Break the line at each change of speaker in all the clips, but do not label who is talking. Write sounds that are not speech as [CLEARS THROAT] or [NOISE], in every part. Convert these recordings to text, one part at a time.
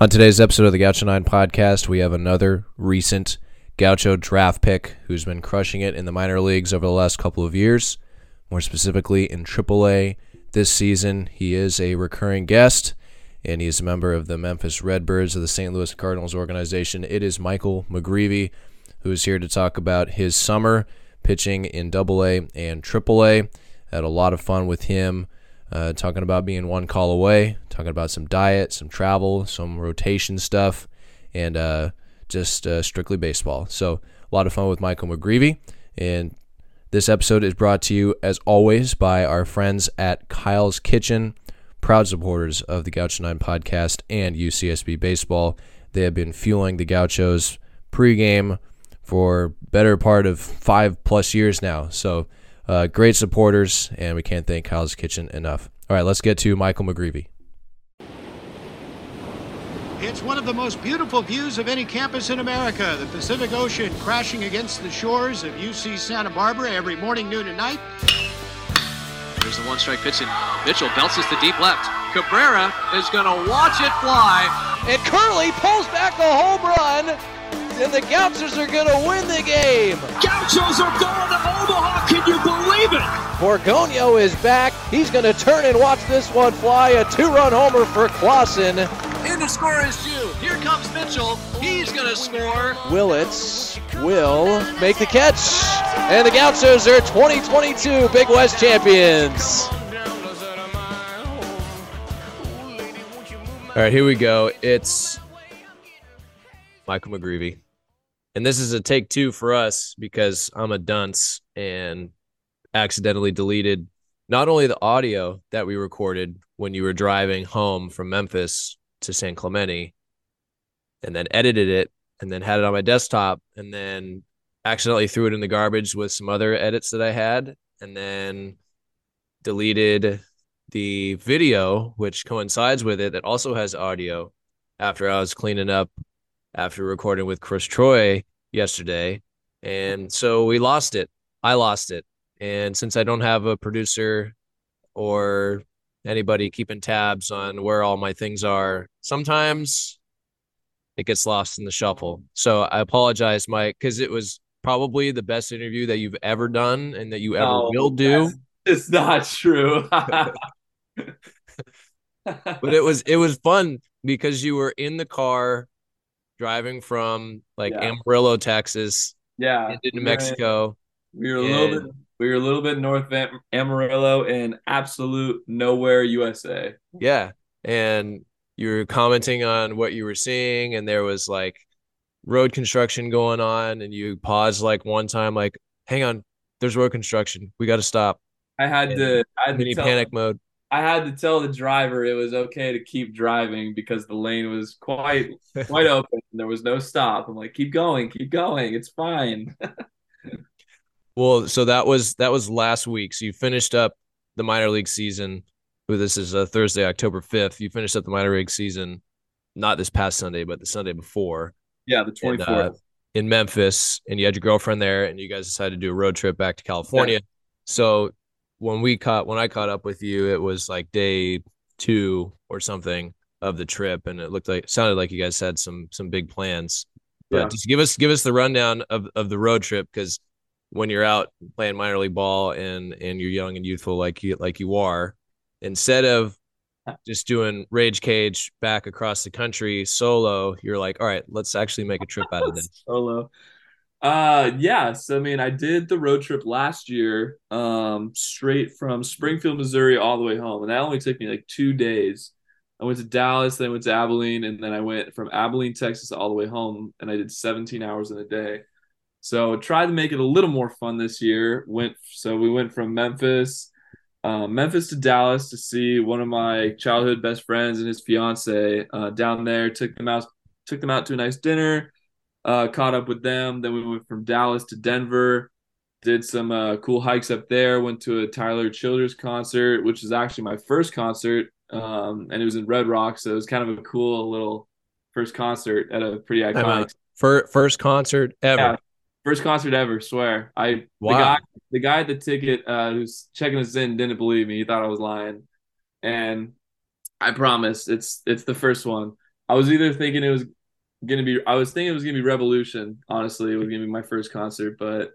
On today's episode of the Gaucho 9 podcast, we have another recent Gaucho draft pick who's been crushing it in the minor leagues over the last couple of years, more specifically in AAA this season. He is a recurring guest, and he's a member of the Memphis Redbirds of the St. Louis Cardinals organization. It is Michael McGreevy, who is here to talk about his summer pitching in AA and AAA. Had a lot of fun with him uh, talking about being one call away, talking about some diet, some travel, some rotation stuff, and uh, just uh, strictly baseball. So a lot of fun with Michael McGreevy. And this episode is brought to you, as always, by our friends at Kyle's Kitchen, proud supporters of the Gaucho 9 podcast and UCSB baseball. They have been fueling the Gauchos pregame for better part of five plus years now. So uh, great supporters, and we can't thank Kyle's Kitchen enough. All right, let's get to Michael McGreevy.
It's one of the most beautiful views of any campus in America. The Pacific Ocean crashing against the shores of UC Santa Barbara every morning, noon, and night.
There's the one strike pitch, and Mitchell bounces to deep left. Cabrera is going to watch it fly.
And Curley pulls back a home run and the Gauchos are going to win the game.
Gauchos are going to Omaha. Can you believe it?
Borgonio is back. He's going to turn and watch this one fly. A two-run homer for Clausen.
In to score is June. Here comes Mitchell. He's going to score.
Willits will make the catch. And the Gauchos are 2022 Big West champions.
All right, here we go. It's Michael McGreevy. And this is a take two for us because I'm a dunce and accidentally deleted not only the audio that we recorded when you were driving home from Memphis to San Clemente and then edited it and then had it on my desktop and then accidentally threw it in the garbage with some other edits that I had and then deleted the video which coincides with it that also has audio after I was cleaning up after recording with Chris Troy yesterday. And so we lost it. I lost it. And since I don't have a producer or anybody keeping tabs on where all my things are, sometimes it gets lost in the shuffle. So I apologize, Mike, because it was probably the best interview that you've ever done and that you ever no, will do.
It's not true. [LAUGHS]
but it was it was fun because you were in the car driving from like yeah. Amarillo, Texas,
yeah,
into New Mexico.
We were a little bit we were a little bit north of Amarillo in absolute nowhere, USA.
Yeah, and you were commenting on what you were seeing, and there was like road construction going on, and you paused like one time, like, "Hang on, there's road construction. We got to stop."
I had and to. I had
mini
to
panic mode.
I had to tell the driver it was okay to keep driving because the lane was quite [LAUGHS] quite open. There was no stop. I'm like, keep going, keep going. It's fine. [LAUGHS]
well, so that was that was last week. So you finished up the minor league season. This is a Thursday, October fifth. You finished up the minor league season, not this past Sunday, but the Sunday before.
Yeah, the twenty fourth. Uh,
in Memphis, and you had your girlfriend there, and you guys decided to do a road trip back to California. Yeah. So when we caught when I caught up with you, it was like day two or something of the trip, and it looked like sounded like you guys had some some big plans. But yeah. just give us give us the rundown of of the road trip because when you're out playing minor league ball and and you're young and youthful like you like you are, instead of just doing rage cage back across the country solo, you're like, all right, let's actually make a trip out of this. [LAUGHS]
solo. Uh yeah, so I mean I did the road trip last year, um, straight from Springfield, Missouri all the way home. And that only took me like two days. I went to Dallas, then I went to Abilene, and then I went from Abilene, Texas all the way home, and I did 17 hours in a day. So tried to make it a little more fun this year. Went so we went from Memphis, uh, Memphis to Dallas to see one of my childhood best friends and his fiance uh, down there. Took them out, took them out to a nice dinner uh, caught up with them. Then we went from Dallas to Denver, did some uh, cool hikes up there. Went to a Tyler Childers concert, which is actually my first concert, um, and it was in Red Rock, so it was kind of a cool little first concert at a pretty iconic.
First concert ever. Yeah,
first concert ever. Swear, I wow. the guy the guy at the ticket uh, who's checking us in didn't believe me. He thought I was lying, and I promise it's it's the first one. I was either thinking it was gonna be I was thinking it was gonna be Revolution. Honestly, it was gonna be my first concert, but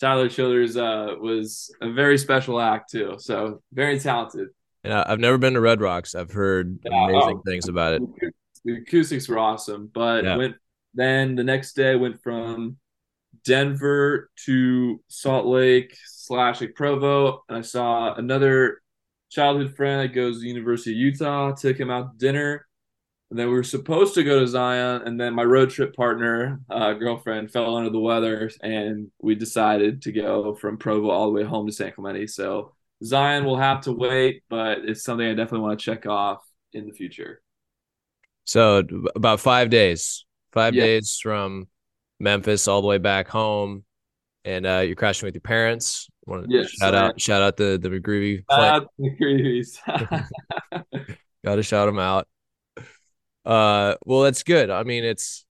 Tyler Childers uh, was a very special act too. So very talented.
And I've never been to Red Rocks. I've heard
Yeah,
amazing
oh.
things about it.
The acoustics were awesome, but
Yeah.
went then the next day went from Denver to Salt Lake slash like Provo, and I saw another childhood friend that goes to the University of Utah. Took him out to dinner, and then we were supposed to go to Zion, and then my road trip partner, uh, girlfriend, fell under the weather, and we decided to go from Provo all the way home to San Clemente. So Zion will have to wait, but it's something I definitely want to check off in the future.
So about five days, five
Yeah.
days from Memphis all the way back home, and uh, you're crashing with your parents. Want to
Yes,
shout
I-
out, shout out the the McGreevy
McCreary's.
Got to shout them out. [LAUGHS] Uh, well, that's good. I mean, it's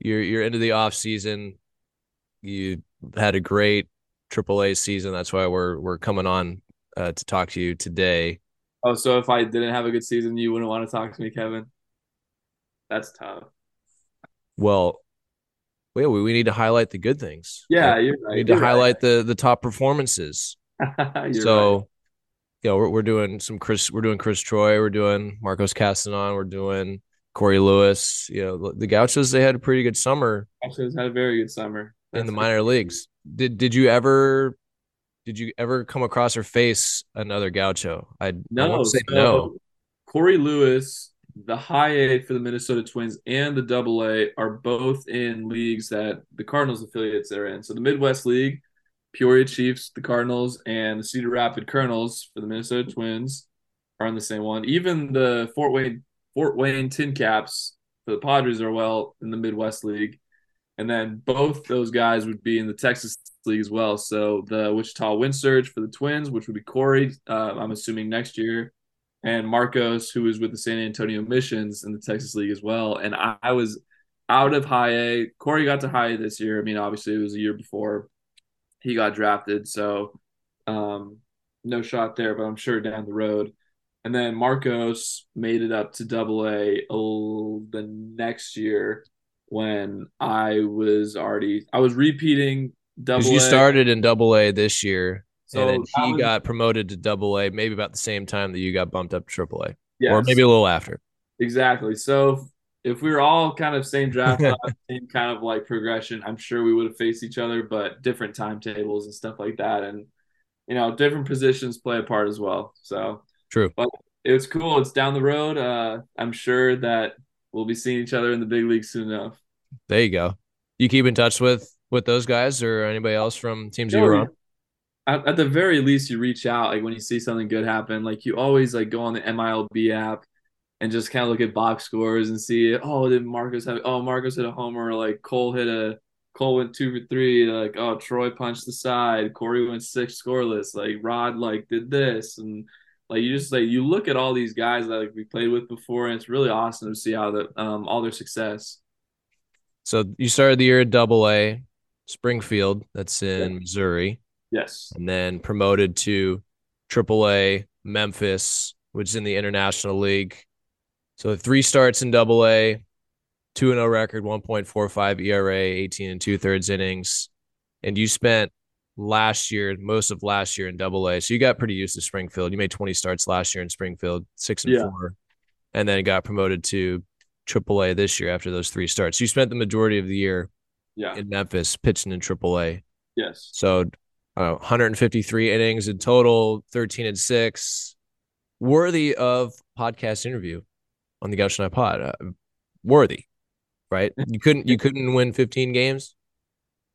you're you're into the off season. You had a great AAA season. That's why we're we're coming on uh, to talk to you today.
oh, so if I didn't have a good season, you wouldn't want to talk to me, Kevin? That's tough.
Well, wait, we, we need to highlight the good things.
Yeah, you're right.
we need to
You're right.
highlight the the top performances. [LAUGHS] So,
right.
yeah, we're we're doing some Chris. We're doing Chris Troy. We're doing Marcos Castanon. We're doing Corey Lewis. You know, the Gauchos. They had a pretty good summer
it's had a very good summer.
in the
That's-
minor leagues. Did did you ever did you ever come across or face another Gaucho? I
No, so
no.
Corey Lewis, the high A for the Minnesota Twins, and the double A are both in leagues that the Cardinals affiliates are in. So the Midwest League, Peoria Chiefs, the Cardinals, and the Cedar Rapid Kernels for the Minnesota Twins are in the same one. Even the Fort Wayne Fort Wayne Tin Caps for the Padres are well in the Midwest League. And then both those guys would be in the Texas League as well. So the Wichita Wind Surge for the Twins, which would be Corey, uh, I'm assuming next year, and Marcos, who is with the San Antonio Missions in the Texas League as well. And I, I was out of high A. Corey got to high A this year. I mean, obviously it was a year before he got drafted, so um, no shot there. But I'm sure down the road. And then Marcos made it up to Double A the next year when I was already I was repeating Double
you started in Double A this year,
So
and then he
was-
got promoted to Double A, maybe about the same time that you got bumped up to Triple A, or maybe a little after.
Exactly. So if we were all kind of same draft, [LAUGHS] same kind of like progression, I'm sure we would have faced each other, but different timetables and stuff like that, and you know, different positions play a part as well. So
True.
but it's cool. It's down the road. Uh, I'm sure that we'll be seeing each other in the big leagues soon enough.
There you go. You keep in touch with with those guys or anybody else from teams you were on?
At, at the very least, you reach out like when you see something good happen. Like you always like go on the MILB app and just kind of look at box scores and see, oh, did Marcos have? Oh, Marcos hit a homer. Like Cole hit a Cole went two for three. Like oh, Troy punched the side. Corey went six scoreless. Like Rod like did this and like you just like you look at all these guys that like we played with before, and it's really awesome to see how the um all their success.
So you started the year at Double A, Springfield, that's in Missouri,
Yes.
and then promoted to Triple A, Memphis, which is in the International League. So three starts in Double A, two and zero record, one point four five ERA, eighteen and two thirds innings, and you spent last year most of last year in Double A. So you got pretty used to Springfield. You made twenty starts last year in Springfield, six and
Yeah.
four, and then got promoted to Triple A this year after those three starts. You spent the majority of the year
Yeah.
in Memphis pitching in Triple A.
Yes.
So uh, 153 innings in total, 13 and six, worthy of podcast interview on the Gaucho Pod. Uh, worthy, right? You couldn't you [LAUGHS] couldn't win 15 games.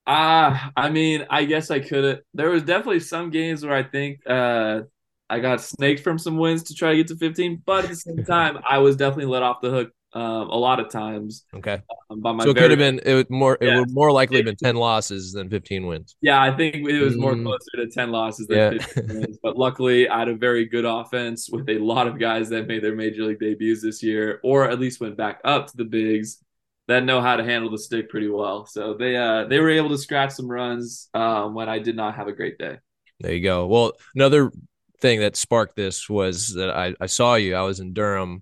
Ah, I mean, I guess I could have. There was definitely some games where I think uh I got snaked from some wins to try to get to 15, but at the same [LAUGHS] time, I was definitely let off the hook um, a lot of times
Okay,
um, by my
so it could have been it would more it
Yeah.
would more likely have been 10 losses than 15 wins.
Yeah, I think it was more
Mm.
closer to 10 losses than
Yeah.
15 [LAUGHS] wins. But luckily, I had a very good offense with a lot of guys that made their major league debuts this year, or at least went back up to the bigs that know how to handle the stick pretty well. So they uh they were able to scratch some runs um, when I did not have a great day.
There you go. Well, another thing that sparked this was that I, I saw you. I was in Durham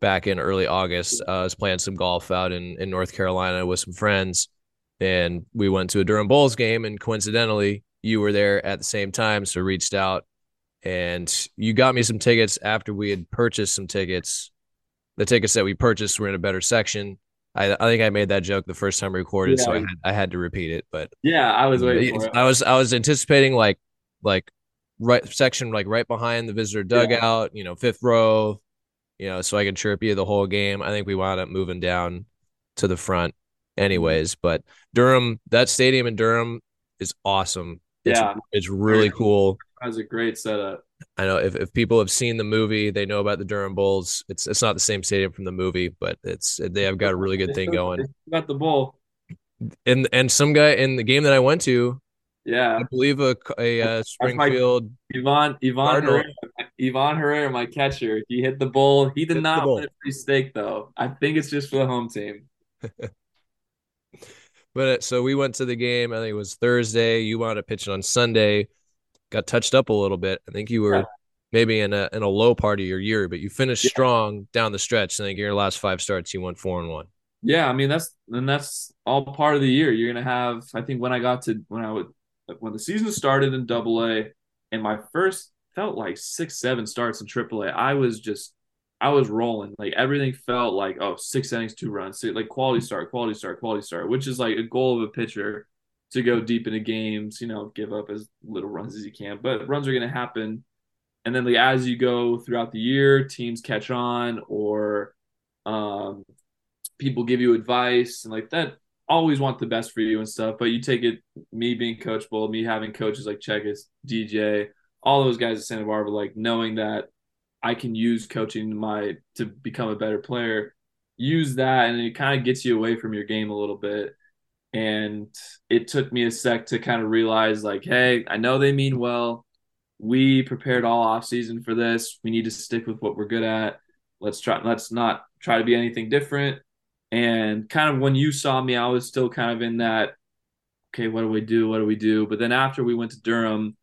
back in early August. Uh, I was playing some golf out in in North Carolina with some friends, and we went to a Durham Bulls game. And coincidentally, you were there at the same time, so reached out, and you got me some tickets after we had purchased some tickets. The tickets that we purchased were in a better section. I, I think I made that joke the first time recorded,
Yeah.
so I had, I had to repeat it. But
Yeah, I was um, waiting for it.
I was I was anticipating like like right section like right behind the visitor dugout, you know, fifth row, you know, so I could chirp you the whole game. I think we wound up moving down to the front mm-hmm. anyways. But Durham, that stadium in Durham is awesome. It's,
Yeah.
it's really cool.
Was a great setup.
I know if, if people have seen the movie, they know about the Durham Bulls. It's it's not the same stadium from the movie, but it's they have got a really good thing going.
Got the bull.
And and some guy in the game that I went to,
Yeah.
I believe a a uh, Springfield
Ivan
Ivan
Herrera, Ivan Herrera, my catcher. He hit the bull. He did
Hit
not win a free steak though. I think it's just for the home team. [LAUGHS]
But uh, so we went to the game. I think it was Thursday. You wound up pitching on Sunday. Got touched up a little bit. I think you were
Yeah.
maybe in a in a low part of your year, but you finished strong down the stretch. I think your last five starts, you went four and one.
Yeah, I mean that's and that's all part of the year. You're gonna have. I think when I got to when I would when the season started in Double A, and my first felt like six seven starts in Triple A. I was just I was rolling. Like everything felt like oh six innings, two runs, like quality start, quality start, quality start, which is like a goal of a pitcher to go deep into games. You know, give up as little runs as you can, but runs are gonna happen. And then like as you go throughout the year, teams catch on or um people give you advice and like that always want the best for you and stuff but you take it me being coachable me having coaches like Checketts, dj all those guys at santa barbara like knowing that i can use coaching my to become a better player use that and it kind of gets you away from your game a little bit and it took me a sec to kind of realize like hey i know they mean well. We prepared all off season for this. We need to stick with what we're good at. Let's try let's not try to be anything different. And kind of when you saw me, I was still kind of in that, okay, what do we do? What do we do? But then after we went to Durham,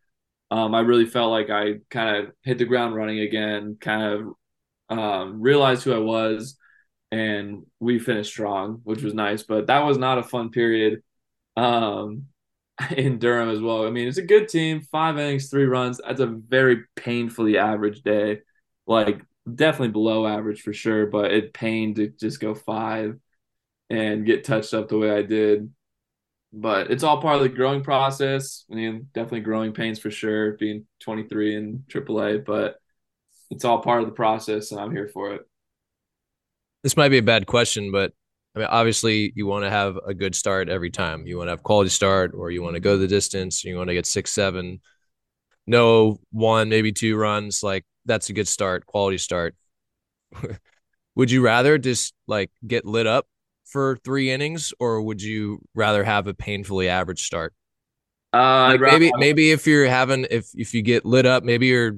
um, I really felt like I kind of hit the ground running again, kind of um, realized who I was, and we finished strong, which was nice. But that was not a fun period um, [LAUGHS] in Durham as well. I mean, it's a good team, five innings, three runs. That's a very painfully average day. Like definitely below average for sure, but it pained to just go five and get touched up the way I did. But it's all part of the growing process. I mean, definitely growing pains for sure, being 23 in AAA, but it's all part of the process, and I'm here for it.
This might be a bad question, but I mean, obviously, you want to have a good start every time. You want to have quality start, or you want to go the distance. You want to get six, seven, no one, maybe two runs. Like that's a good start, quality start. [LAUGHS] would you rather just like get lit up for three innings, or would you rather have a painfully average start?
Uh,
Like maybe, maybe if you're having, if if you get lit up, maybe you're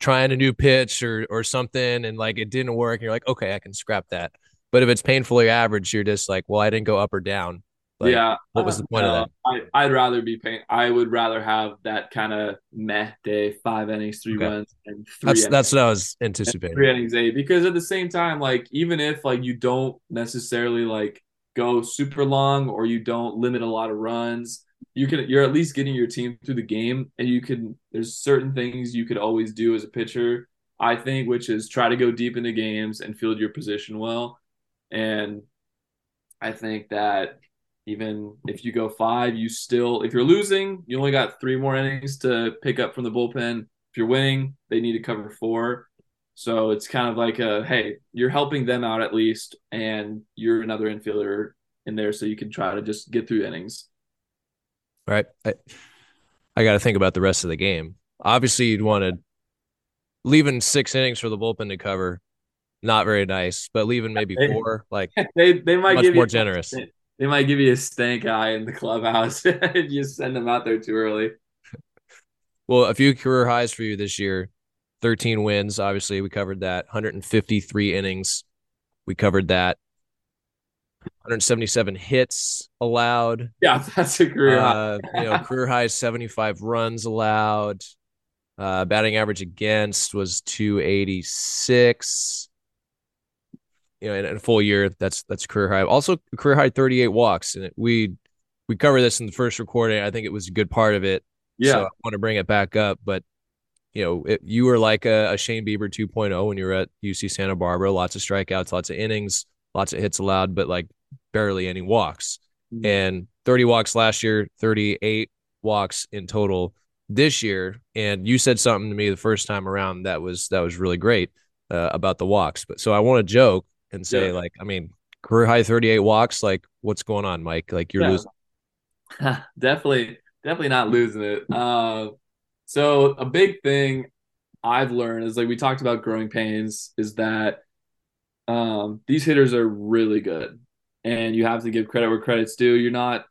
trying a new pitch or or something, and like it didn't work, and you're like, okay, I can scrap that. But if it's painfully average, you're just like, well, I didn't go up or down. Like,
yeah.
what was the point of
Uh,
that?
I, I'd rather be pain. I would rather have that kind of meh day, five innings, three
Okay.
runs, and three.
That's
innings.
that's what I was anticipating.
three innings eight because at the same time like even if like you don't necessarily like go super long or you don't limit a lot of runs you can you're at least getting your team through the game and you can there's certain things you could always do as a pitcher i think which is try to go deep into games and field your position well. And i think that even if you go five you still if you're losing you only got three more innings to pick up from the bullpen. If you're winning they need to cover four. So it's kind of like a hey, you're helping them out at least, and you're another infielder in there, so you can try to just get through innings.
Right? I, I got to think about the rest of the game. Obviously, you'd want to leaving six innings for the bullpen to cover. Not very nice, but leaving maybe
Hey.
four, like [LAUGHS]
They they might give
more
you
generous.
They might give you a stank eye in the clubhouse [LAUGHS] if you send them out there too early.
Well, a few career highs for you this year 13 wins. Obviously, we covered that. 153 innings. We covered that. 177 hits allowed.
Yeah, [LAUGHS] that's a career high.
Uh, you know, career high 75 runs allowed. Uh, batting average against was 286. you know, in, in a full year, that's that's career high. Also, career high 38 walks, and we we covered this in the first recording. I think it was a good part of it.
Yeah.
So I want to bring it back up, but you know, it, you were like a, a Shane Bieber 2.0 when you were at UC Santa Barbara. Lots of strikeouts, lots of innings, lots of hits allowed, but like barely any walks.
Mhm.
And 30 walks last year, 38 walks in total this year. And you said something to me the first time around that was that was really great uh, about the walks. But so I want to joke and say
Yeah.
like, I mean, career high 38 walks. Like, what's going on, Mike? Like you're
Yeah.
losing. [LAUGHS]
definitely, definitely not losing it. Uh, so a big thing I've learned is like we talked about growing pains is that um, these hitters are really good, and you have to give credit where credit's due. You're not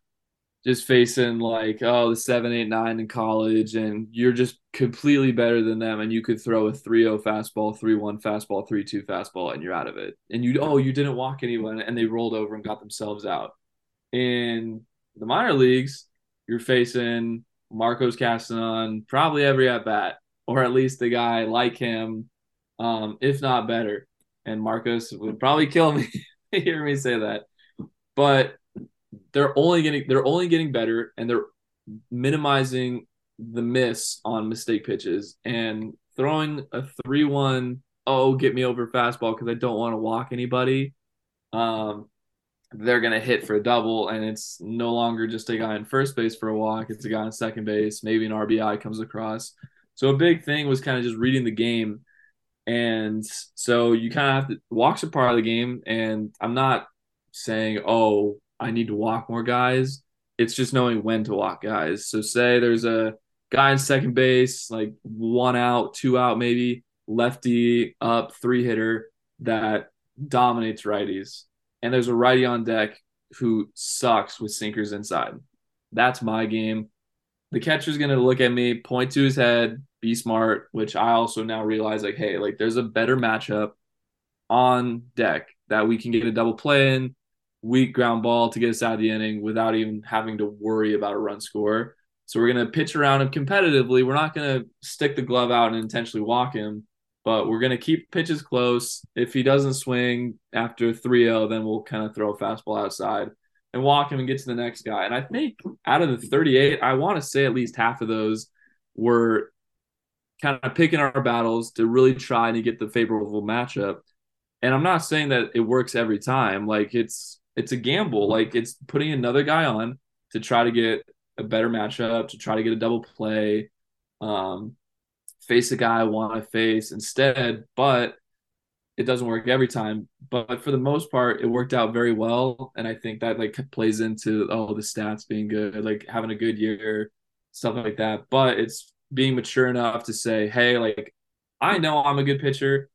just facing like oh the seven, eight, nine in college, and you're just completely better than them, and you could throw a 3-0 fastball, 3-1 fastball, 3-2 fastball, and you're out of it. And you oh you didn't walk anyone, and they rolled over and got themselves out. In the minor leagues, you're facing Marcos Castanon probably every at bat, or at least a guy like him, um, if not better. And Marcos would probably kill me [LAUGHS] hear me say that. But they're only getting they're only getting better and they're minimizing the miss on mistake pitches and throwing a 3-1 oh get me over fastball because I don't want to walk anybody. Um, they're going to hit for a double, and it's no longer just a guy in first base for a walk. It's a guy in second base. Maybe an RBI comes across. So a big thing was kind of just reading the game. And so you kind of have to walks are part of the game. And I'm not saying, oh, I need to walk more guys. It's just knowing when to walk guys. So say there's a guy in second base, like one out, two out, maybe lefty up, three hitter that dominates righties and there's a righty on deck who sucks with sinkers inside. That's my game. The catcher's gonna look at me, point to his head, be smart, which I also now realize like, hey, like there's a better matchup on deck that we can get a double play in, weak ground ball to get us out of the inning without even having to worry about a run score. So we're gonna pitch around him competitively. We're not gonna stick the glove out and intentionally walk him but we're going to keep pitches close. If he doesn't swing after 3-0, then we'll kind of throw a fastball outside and walk him and get to the next guy. And I think out of the 38, I want to say at least half of those were kind of picking our battles to really try to get the favorable matchup. And I'm not saying that it works every time. Like it's it's a gamble. Like it's putting another guy on to try to get a better matchup, to try to get a double play. Um, face a guy I want to face instead, but it doesn't work every time. But for the most part, it worked out very well, and I think that like plays into oh the stats being good, like having a good year, stuff like that. But it's being mature enough to say, hey, like I know I'm a good pitcher.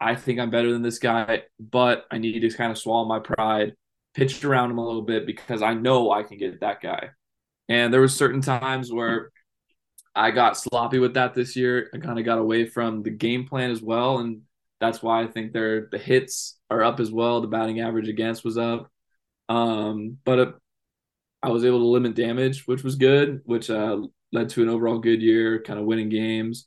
I think I'm better than this guy, but I need to kind of swallow my pride, pitch around him a little bit because I know I can get that guy. And there was certain times where I got sloppy with that this year. I kind of got away from the game plan as well, and that's why I think their the hits are up as well. The batting average against was up, um, but it, I was able to limit damage, which was good, which uh, led to an overall good year, kind of winning games.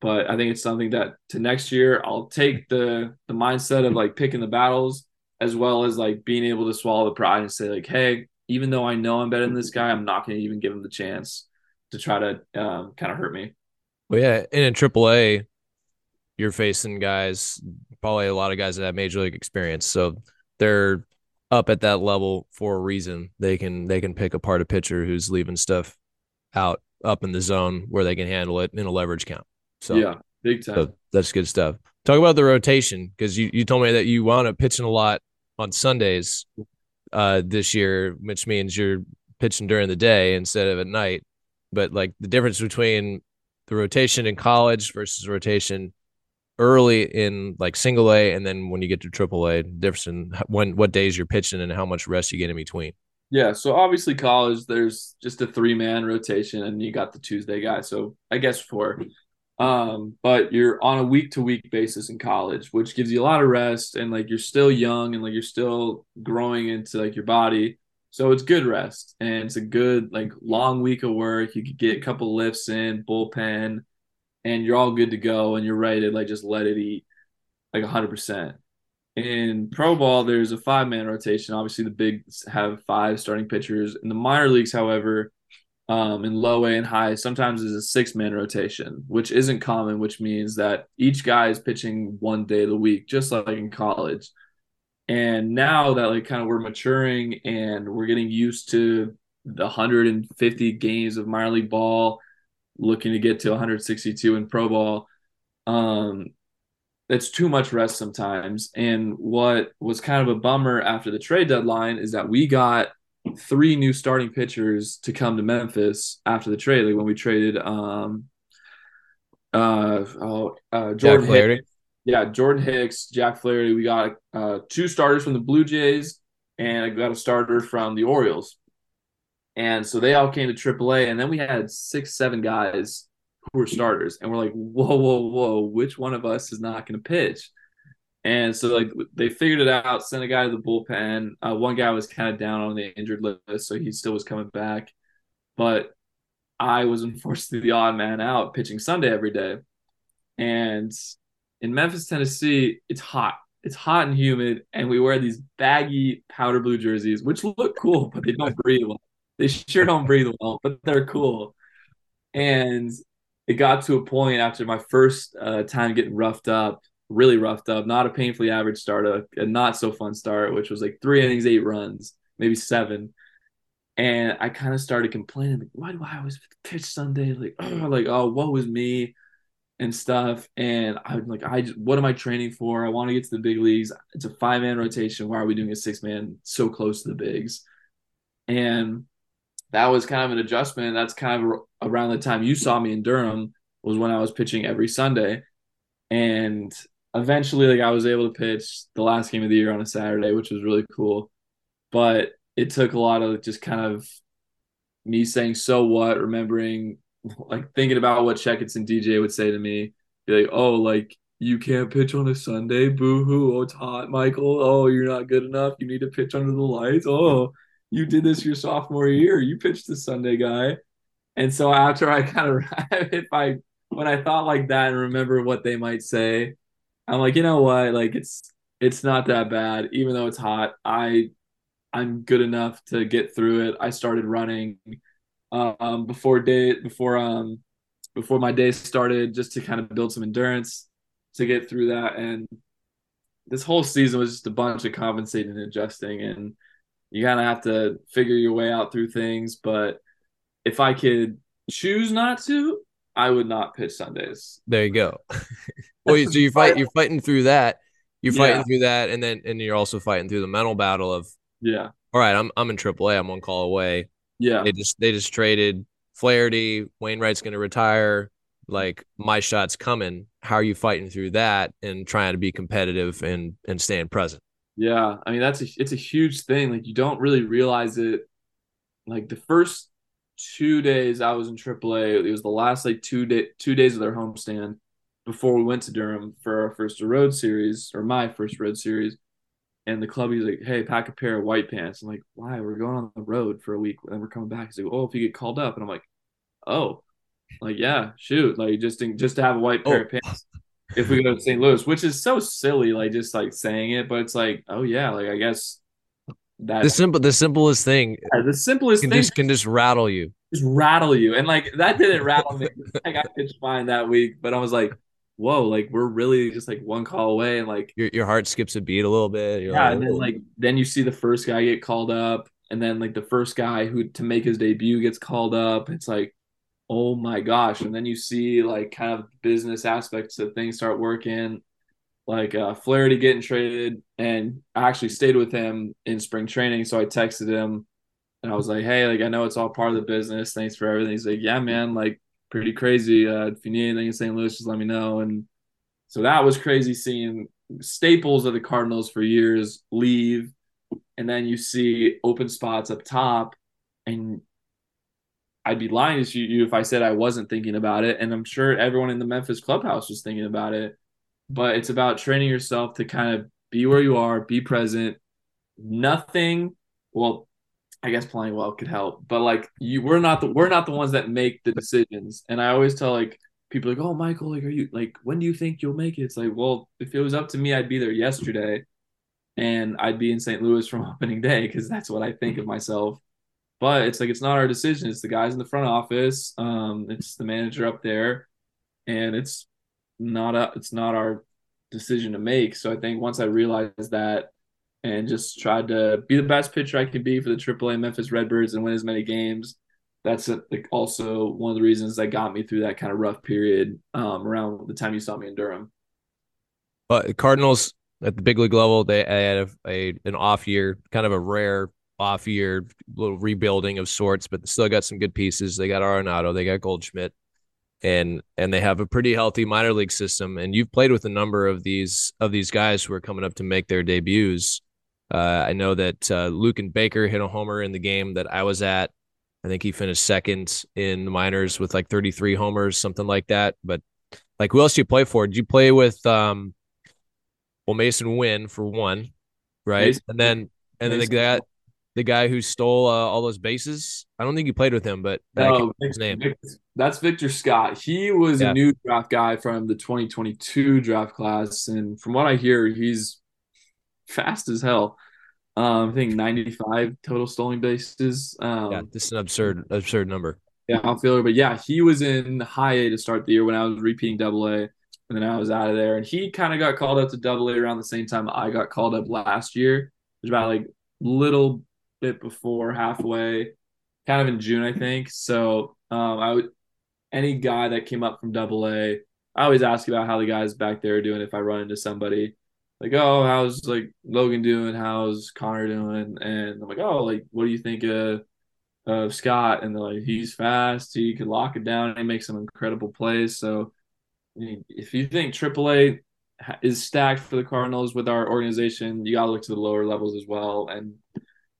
But I think it's something that to next year I'll take the the mindset of like picking the battles as well as like being able to swallow the pride and say like, hey, even though I know I'm better than this guy, I'm not going to even give him the chance to try to um, kind of hurt me.
Well, yeah, and in AAA, you're facing guys, probably a lot of guys that have major league experience, so they're up at that level for a reason. They can they can pick apart a pitcher who's leaving stuff out up in the zone where they can handle it in a leverage count. So
yeah, big time.
so that's good stuff. Talk about the rotation because you, you told me that you wound up pitching a lot on Sundays uh, this year, which means you're pitching during the day instead of at night. But like the difference between the rotation in college versus rotation early in like single A and then when you get to triple A, difference in when what days you're pitching and how much rest you get in between.
Yeah, so obviously college, there's just a three man rotation, and you got the Tuesday guy. So I guess four. Um, but you're on a week to week basis in college, which gives you a lot of rest, and like you're still young and like you're still growing into like your body. So it's good rest, and it's a good like long week of work. You could get a couple lifts in, bullpen, and you're all good to go, and you're ready to like just let it eat like hundred percent. in pro ball, there's a five man rotation. Obviously, the bigs have five starting pitchers. In the minor leagues, however, um, in low A and high, sometimes is a six man rotation, which isn't common, which means that each guy is pitching one day of the week, just like in college. And now that like kind of we're maturing and we're getting used to the 150 games of minor league ball, looking to get to 162 in pro ball, um, it's too much rest sometimes. And what was kind of a bummer after the trade deadline is that we got three new starting pitchers to come to Memphis after the trade. Like when we traded um uh oh uh Jordan Hicks, yeah, Jordan Hicks, Jack Flaherty. We got uh two starters from the Blue Jays and I got a starter from the Orioles. And so they all came to AAA, and then we had six, seven guys who were starters, and we're like, whoa, whoa, whoa, which one of us is not going to pitch? And so like they figured it out, sent a guy to the bullpen. Uh, one guy was kind of down on the injured list, so he still was coming back. But I was [LAUGHS] unfortunately the odd man out pitching Sunday every day. And in Memphis, Tennessee, it's hot. It's hot and humid, and we wear these baggy powder blue jerseys, which look cool, but they don't breathe well. They sure don't breathe well, but they're cool. And it got to a point after my first uh, time getting roughed up really roughed up, not a painfully average start, a, a not so fun start, which was like three innings, eight runs, maybe seven. And I kind of started complaining, like, why do I always pitch Sunday? Like, oh, [CLEARS THROAT] like, oh, what was me and stuff. And I'm like, I just, what am I training for? I want to get to the big leagues. It's a five man rotation. Why are we doing a six man so close to the bigs? And that was kind of an adjustment. That's kind of around the time you saw me in Durham was when I was pitching every Sunday. And eventually like I was able to pitch the last game of the year on a Saturday, which was really cool. But it took a lot of just kind of me saying so what, remembering like thinking about what Checketts and DJ would say to me. Be like, oh, like you can't pitch on a Sunday. Boo hoo. Oh, it's hot, Michael. Oh, you're not good enough. You need to pitch under the lights. Oh, you did this your sophomore year. You pitched the Sunday guy. And so after I [LAUGHS] kind of [LAUGHS] if I when I thought like that and remember what they might say, I'm like, you know what? Like it's it's not that bad, even though it's hot. I I'm good enough to get through it. I started running um, before day before um before my day started, just to kind of build some endurance to get through that. And this whole season was just a bunch of compensating and adjusting, and you kind of have to figure your way out through things. But if I could choose not to, I would not pitch Sundays.
There you go. [LAUGHS] well, so you fight. You're fighting through that. You're fighting yeah. through that, and then and you're also fighting through the mental battle of
yeah.
All right, I'm I'm in AAA. I'm one call away.
Yeah.
They just they just traded Flaherty. Wainwright's going to retire. Like my shot's coming. How are you fighting through that and trying to be competitive and and staying present?
Yeah, I mean that's a it's a huge thing. Like you don't really realize it. Like the first two days I was in AAA. It was the last like two day two days of their homestand before we went to Durham for our first road series or my first road series. And the club he's like, "Hey, pack a pair of white pants." I'm like, "Why? We're going on the road for a week and we're coming back." He's like, "Oh, if you get called up," and I'm like, "Oh, like yeah, shoot, like just to, just to have a white pair oh. of pants." if we go to St. Louis, which is so silly, like just like saying it, but it's like, oh yeah, like I guess
that the simple the simplest thing
yeah, the simplest
can
thing
just can just rattle you.
Just rattle you. And like that didn't rattle me. [LAUGHS] I got pitched fine that week but i was like whoa like we're really just like one call away. And like
your, your heart skips a beat a little bit.
You're yeah like, and then like then you see the first guy get called up. And then like the first guy who to make his debut gets called up. It's like oh my gosh. And then you see like kind of business aspects of things start working like uh, Flaherty getting traded, and I actually stayed with him in spring training. So I texted him, and I was like, "Hey, like I know it's all part of the business. Thanks for everything." He's like, "Yeah, man, like pretty crazy. Uh, if you need anything in St. Louis, just let me know." And so that was crazy seeing staples of the Cardinals for years leave, and then you see open spots up top, and I'd be lying to you if I said I wasn't thinking about it. And I'm sure everyone in the Memphis clubhouse was thinking about it but it's about training yourself to kind of be where you are, be present. Nothing, well, I guess playing well could help, but like you, we're not the we're not the ones that make the decisions. And I always tell like people like, oh, Michael, like, are you like, when do you think you'll make it? It's like, well, if it was up to me, I'd be there yesterday. and I'd be in St. Louis from [LAUGHS] opening day because that's what I think of myself. But it's like it's not our decision. It's the guys in the front office. Um, it's the manager up there, and it's not a it's not our decision to make. So I think once I realized that and just tried to be the best pitcher I could be for the AAA Memphis Redbirds and win as many games. That's a, like also one of the reasons that got me through that kind of rough period um, around the time you saw me in Durham.
But Cardinals at the big league level, they had a, a an off year, kind of a rare off year, little rebuilding of sorts, but still got some good pieces. They got Arenado, they got Goldschmidt, and and they have a pretty healthy minor league system. And you've played with a number of these of these guys who are coming up to make their debuts. Uh, I know that uh, and Baker hit a homer in the game that I was at. I think he finished second in the minors with like 33 homers, something like that. But like, who else do you play for? Did you play with um, well, Masyn Winn for one, right? Masyn, and then and then the guy the guy who stole uh, all those bases. I don't think you played with him, but
no, his name. That's Victor Scott. He was yeah. a new draft guy from the 2022 draft class, and from what I hear, he's fast as hell. Um, I think 95 total stolen bases. Um,
yeah, this is an absurd, absurd number.
Yeah, outfielder, but yeah, he was in high A to start the year when I was repeating double A, and then I was out of there. And he kind of got called up to double A around the same time I got called up last year. It was about like little bit before halfway, kind of in June, I think. So um, I would any guy that came up from double A, I always ask about how the guys back there are doing if I run into somebody like, oh, how's like Logan doing? How's Connor doing? And I'm like, oh, like, what do you think of, of Scott? And they're like, he's fast. He can lock it down. He makes some incredible plays. So, I mean, if you think AAA is stacked for the Cardinals with our organization, you got to look to the lower levels as well. And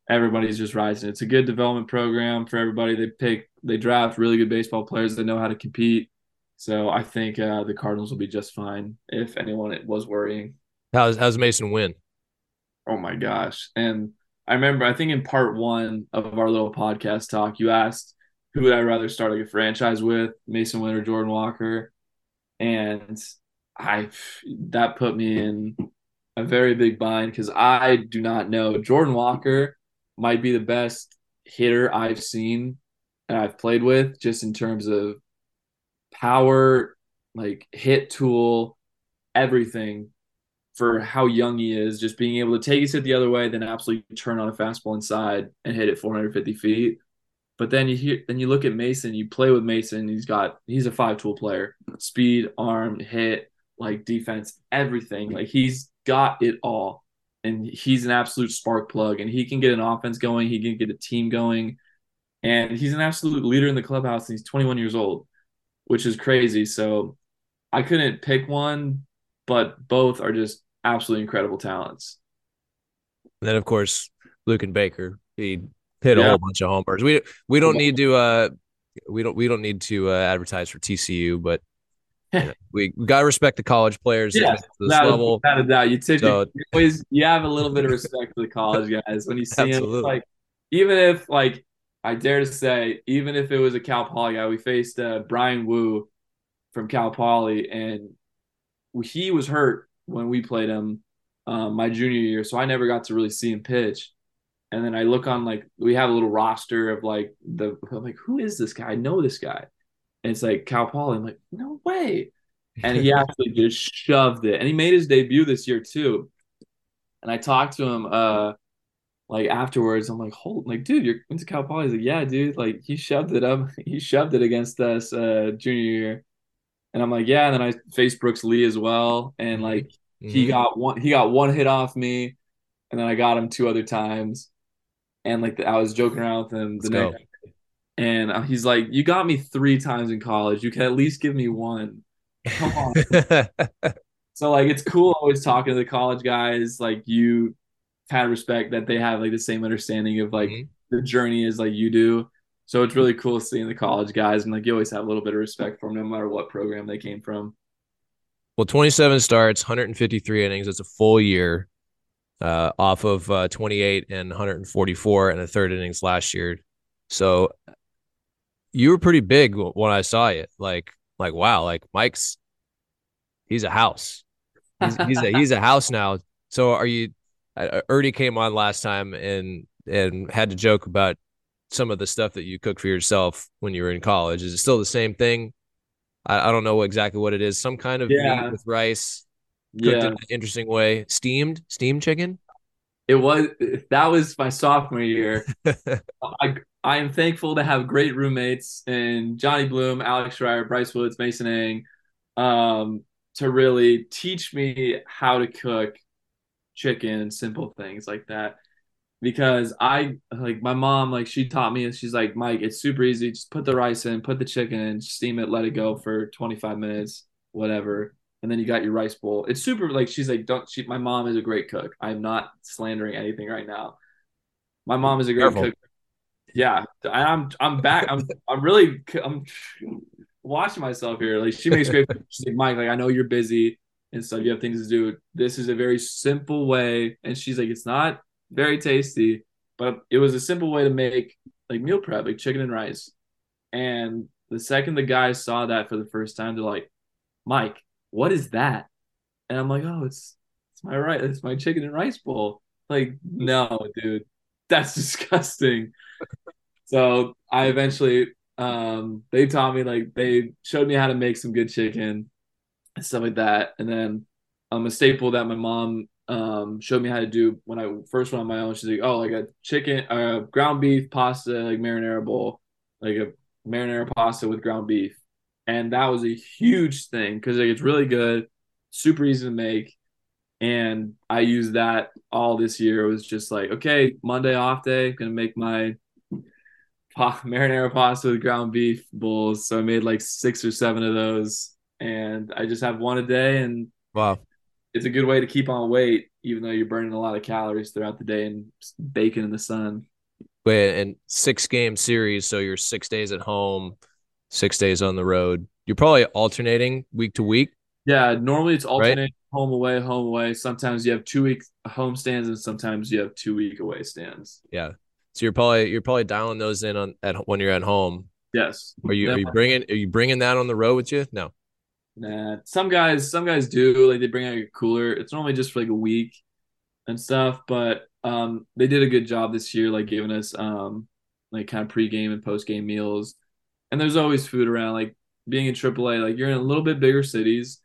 everybody's just rising. It's a good development program for everybody. They pick, they draft really good baseball players that know how to compete. So I think uh, the Cardinals will be just fine if anyone was worrying.
How's how's Masyn Winn?
Oh my gosh! And I remember, I think in part one of our little podcast talk, you asked who would I rather start like a franchise with, Masyn Winn or Jordan Walker, and I that put me in a very big bind because I do not know Jordan Walker might be the best hitter I've seen and I've played with, just in terms of power, like hit tool, everything for how young he is, just being able to take his hit the other way, then absolutely turn on a fastball inside and hit it 450 feet. But then you hear, then you look at Masyn. You play with Masyn. He's got, he's a five tool player: speed, arm, hit, like defense, everything. Like he's got it all, and he's an absolute spark plug. And he can get an offense going. He can get a team going, and he's an absolute leader in the clubhouse. And he's 21 years old, which is crazy. So I couldn't pick one, but both are just absolutely incredible talents.
And then of course Luken Baker. He hit yeah. a whole bunch of homers. We we don't need to uh we don't we don't need to uh, advertise for TCU, but you know, we, gotta respect the college players
yeah, this level. Without a doubt. You typically so, you always you have a little bit of respect for the college guys when you see absolutely. them. Like even if like I dare to say, even if it was a Cal Poly guy, we faced uh, Bryan Woo from Cal Poly, and he was hurt when we played him um, my junior year, so I never got to really see him pitch. And then I look on like we have a little roster of like the I'm like who is this guy? I know this guy. And it's like Cal Poly. I'm like no way. And he [LAUGHS] actually just shoved it, and he made his debut this year too. And I talked to him uh like afterwards. I'm like hold like dude, you're into Cal Poly. He's like yeah dude, like he shoved it up. [LAUGHS] He shoved it against us uh junior year. And I'm like, yeah. And then I faced Brooks Lee as well. And mm-hmm. like mm-hmm. he got one he got one hit off me. And then I got him two other times. And like I was joking around with him the Let's next and he's like, You got me three times in college. You can at least give me one. Come on. [LAUGHS] so like it's cool always talking to the college guys. Like you kind of respect that they have like the same understanding of like mm-hmm. the journey as like you do. So it's really cool seeing the college guys and like you always have a little bit of respect for them no matter what program they came from.
Well, 27 starts, 153 innings. It's a full year uh, off of uh, 28 and 144 and a third innings last year. So you were pretty big when I saw you. Like, like wow, like Mike's he's a house. He's he's a, he's a [LAUGHS] house now. So are you uh, Erdy came on last time and and had to joke about some of the stuff that you cook for yourself when you were in college. Is it still the same thing? I, I don't know exactly what it is. Some kind of
Yeah.
meat with rice, cooked
Yeah,
in an interesting way. Steamed, steamed chicken.
It was that was my sophomore year. [LAUGHS] I I am thankful to have great roommates in Johnny Bloom, Alex Schreier, Bryce Woods, Masyn Ang, um, to really teach me how to cook chicken and simple things like that. Because I like my mom, like she taught me, and she's like, Mike, it's super easy. Just put the rice in, put the chicken in, steam it, let it go for 25 minutes, whatever. And then you got your rice bowl. It's super like she's like, don't she my mom is a great cook. I'm not slandering anything right now. My mom is a great
Careful.
cook. Yeah, I'm I'm back. I'm I'm really I'm watching myself here. Like she makes great. food. She's like Mike, like I know you're busy and stuff. You have things to do. This is a very simple way, and she's like, it's not very tasty, but it was a simple way to make like meal prep, like chicken and rice. And the second the guys saw that for the first time, they're like, Mike, what is that? And I'm like, oh, it's it's my right, it's my chicken and rice bowl. Like, no, dude, that's [LAUGHS] disgusting. So I eventually um they taught me like they showed me how to make some good chicken and stuff like that. And then um a staple that my mom um showed me how to do when I first went on my own. She's like, oh, like a chicken uh ground beef pasta, like marinara bowl, like a marinara pasta with ground beef. And that was a huge thing because it's really good, super easy to make. And I used that all this year. It was just like, okay, Monday off day, gonna make my pa- marinara pasta with ground beef bowls. So I made like six or seven of those, and I just have one a day, and
Wow.
it's a good way to keep on weight, even though you're burning a lot of calories throughout the day and baking in the sun.
Wait, and six game series, so you're six days at home, six days on the road. You're probably alternating week to week.
Yeah, normally it's alternate home away, home away. Sometimes you have two week home stands, and sometimes you have two week away stands.
Yeah. So you're probably you're probably dialing those in on at when you're at home.
Yes.
Are you are you bringing are you bringing that on the road with you? No.
Nah, some guys, some guys do like they bring out a cooler. It's normally just for like a week and stuff, but um, they did a good job this year, like giving us um, like kind of pregame and postgame meals. And there's always food around. Like being in AAA, like you're in a little bit bigger cities.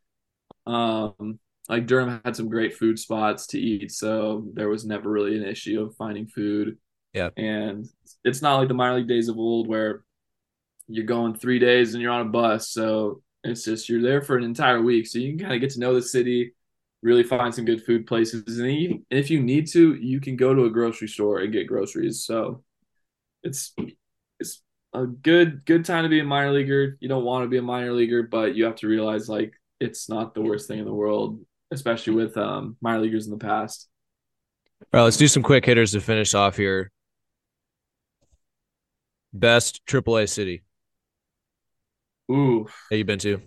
Um, like Durham had some great food spots to eat, so there was never really an issue of finding food.
Yeah.
and it's not like the minor league days of old where you're going three days and you're on a bus. So it's just you're there for an entire week, so you can kind of get to know the city, really find some good food places, and you, if you need to, you can go to a grocery store and get groceries. So it's a good good time to be a minor leaguer. You don't want to be a minor leaguer, but you have to realize like it's not the worst thing in the world, especially with um, minor leaguers in the past.
All right, let's do some quick hitters to finish off here. Best AAA city
Ooh,
that you've been to?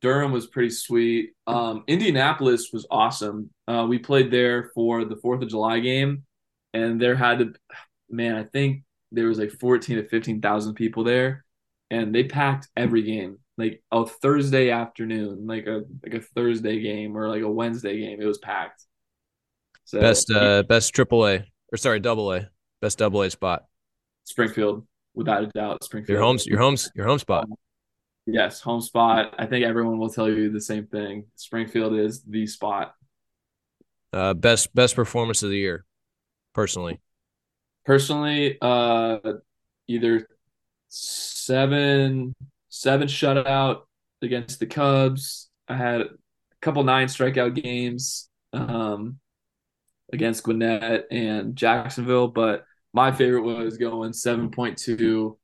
Durham was pretty sweet. Um, Indianapolis was awesome. Uh, we played there for the Fourth of July game, and there had to, man, I think there was like fourteen to fifteen thousand people there, and they packed every game. Like a Thursday afternoon, like a like a Thursday game or like a Wednesday game, it was packed. So
Best uh best AAA or sorry double A best double A spot.
Springfield, without a doubt, Springfield.
Your homes your homes your home spot.
Yes, home spot. I think everyone will tell you the same thing. Springfield is the spot.
Uh, best best performance of the year, personally.
Personally, uh, either seven seven shutout against the Cubs. I had a couple nine strikeout games um, against Gwinnett and Jacksonville, but my favorite was going seven point two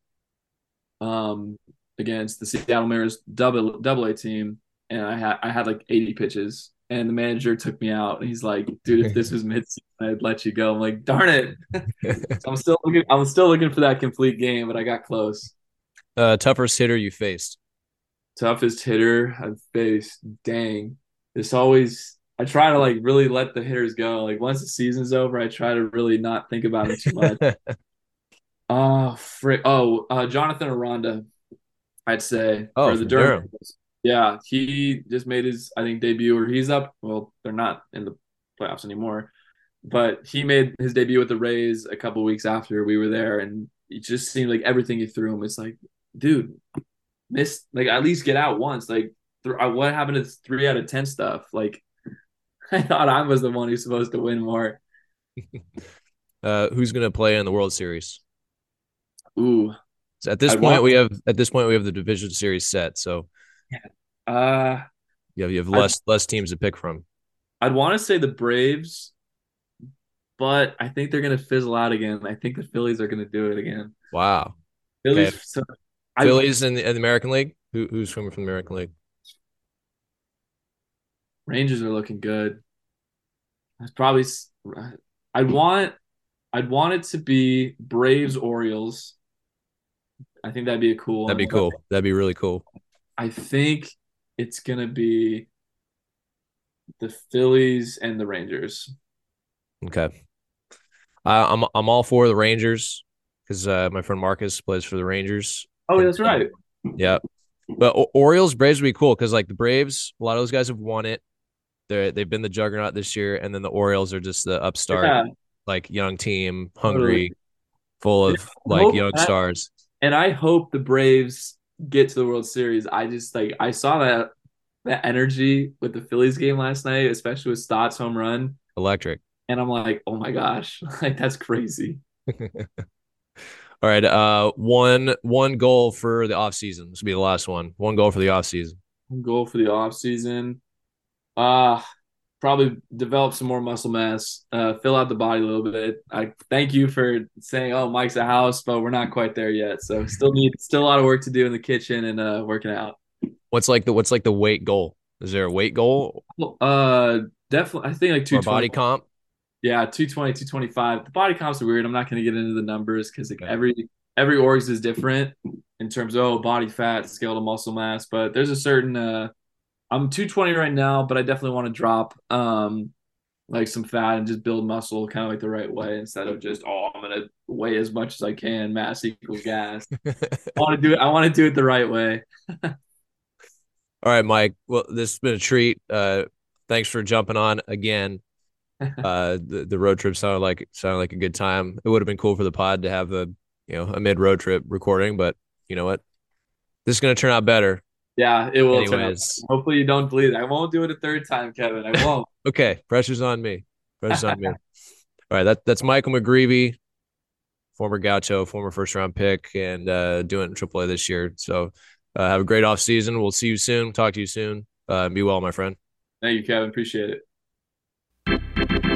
um, against the Seattle Mariners double double A team, and I had I had like eighty pitches, and the manager took me out, and he's like, "Dude, if this was midseason, I'd let you go." I'm like, "Darn it!" [LAUGHS] so I'm still looking. I'm still looking for that complete game, but I got close.
Uh, toughest hitter you faced.
Toughest hitter I've faced. Dang, It's always. I try to like really let the hitters go. Like once the season's over, I try to really not think about it too much. Oh, [LAUGHS] frick. Oh, uh, Jonathan Aranda, I'd say
Oh,
for the
from
Durham.
Durham.
Yeah, he just made his I think debut, or he's up. Well, they're not in the playoffs anymore, but he made his debut with the Rays a couple weeks after we were there, and it just seemed like everything he threw him was like, dude, miss like at least get out once. Like, th- uh, what happened to three out of ten stuff? Like, [LAUGHS] I thought I was the one who's supposed to win more. [LAUGHS]
Uh, who's going to play in the World Series?
Ooh,
So at this
I'd
point,
want-
we have at this point we have the division series set. So
uh,
you have you have
I'd-
less less teams to pick from.
I'd want to say the Braves, but I think they're gonna fizzle out again. I think the Phillies are gonna do it again.
Wow.
Phillies,
Okay.
so I-
Phillies in the, in the American League. Who, who's swimming from the American League?
Rangers are looking good. That's probably. I'd want. I'd want it to be Braves Orioles. I think that'd be a cool.
That'd be cool. That'd be really cool.
I think it's gonna be the Phillies and the Rangers.
Okay. I, I'm I'm all for the Rangers because uh, my friend Marcus plays for the Rangers.
Oh, that's right.
Yeah, but o- Orioles Braves would be cool because like the Braves, a lot of those guys have won it. They they've been the juggernaut this year, and then the Orioles are just the upstart,
Yeah.
like young team, hungry, full of
I
like young
that-
stars.
and I hope the Braves get to the World Series. I just like I saw that that energy with the Phillies game last night, especially with Stott's home run,
Electric.
and I'm like, oh my gosh, [LAUGHS] like that's crazy. [LAUGHS]
All right. Uh, one one goal for the off season. This will be the last one. One goal for the off season.
Goal for the off season, uh probably develop some more muscle mass, uh, fill out the body a little bit. I thank you for saying, oh, Mike's a house, but we're not quite there yet. So still need still a lot of work to do in the kitchen and uh, working out.
What's like the what's like the weight goal? Is there a weight goal
uh, definitely, I think like two
body comp?
Yeah, 220, 225. The body comps are weird. I'm not going to get into the numbers because like
Okay.
every every orgs is different in terms of oh, body fat, scale to muscle mass. But there's a certain uh I'm 220 right now, but I definitely want to drop um like some fat and just build muscle kind of like the right way instead of just oh I'm gonna weigh as much as I can. Mass equals gas. I want to do it. I want to do it the right way.
All right, Mike. Well, this has been a treat. Uh, thanks for jumping on again. [LAUGHS] Uh, the, the road trip sounded like sounded like a good time. It would have been cool for the pod to have a you know a mid road trip recording, but you know what? This is gonna turn out better.
Yeah, it will.
Anyways,
Hopefully you don't bleed. I won't do it a third time, Kevin. I [LAUGHS] won't.
okay. Pressure's on me. Pressure's on me. [LAUGHS] All right, that that's Michael McGreevy, former Gaucho, former first round pick, and uh, doing it in AAA this year. So uh, have a great off season. We'll see you soon. Talk to you soon. Uh, be well, my friend.
Thank you, Kevin. Appreciate it.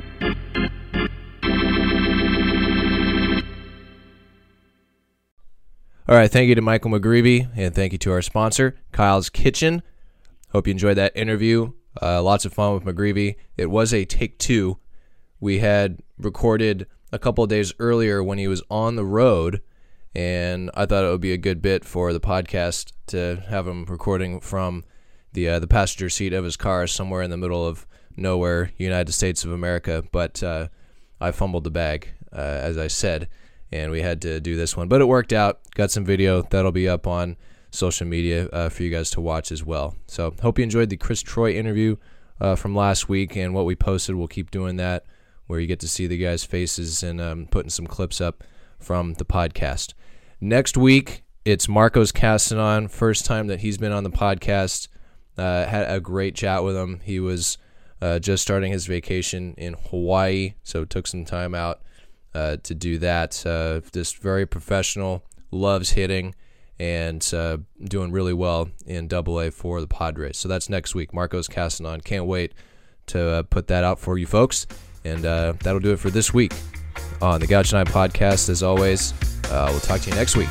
All right, thank you to Michael McGreevy, and thank you to our sponsor, Kyle's Kitchen. Hope you enjoyed that interview. Uh, lots of fun with McGreevy. It was a take two. We had recorded a couple of days earlier when he was on the road, and I thought it would be a good bit for the podcast to have him recording from the uh, the passenger seat of his car somewhere in the middle of nowhere, United States of America. But uh, I fumbled the bag, uh, as I said, and we had to do this one. But it worked out. Got some video that'll be up on social media uh, for you guys to watch as well. So hope you enjoyed the Chris Troy interview uh, from last week and what we posted. We'll keep doing that where you get to see the guys' faces and um, putting some clips up from the podcast. Next week, it's Marcos Castanon. First time that he's been on the podcast. Uh, had a great chat with him. He was uh, just starting his vacation in Hawaii, so took some time out uh, to do that. Uh, just very professional, loves hitting, and uh, doing really well in Double A for the Padres. So that's next week. Marcos Castanon. Can't wait to uh, put that out for you folks. And uh, that'll do it for this week on the Gouch Nine podcast. As always, uh, we'll talk to you next week.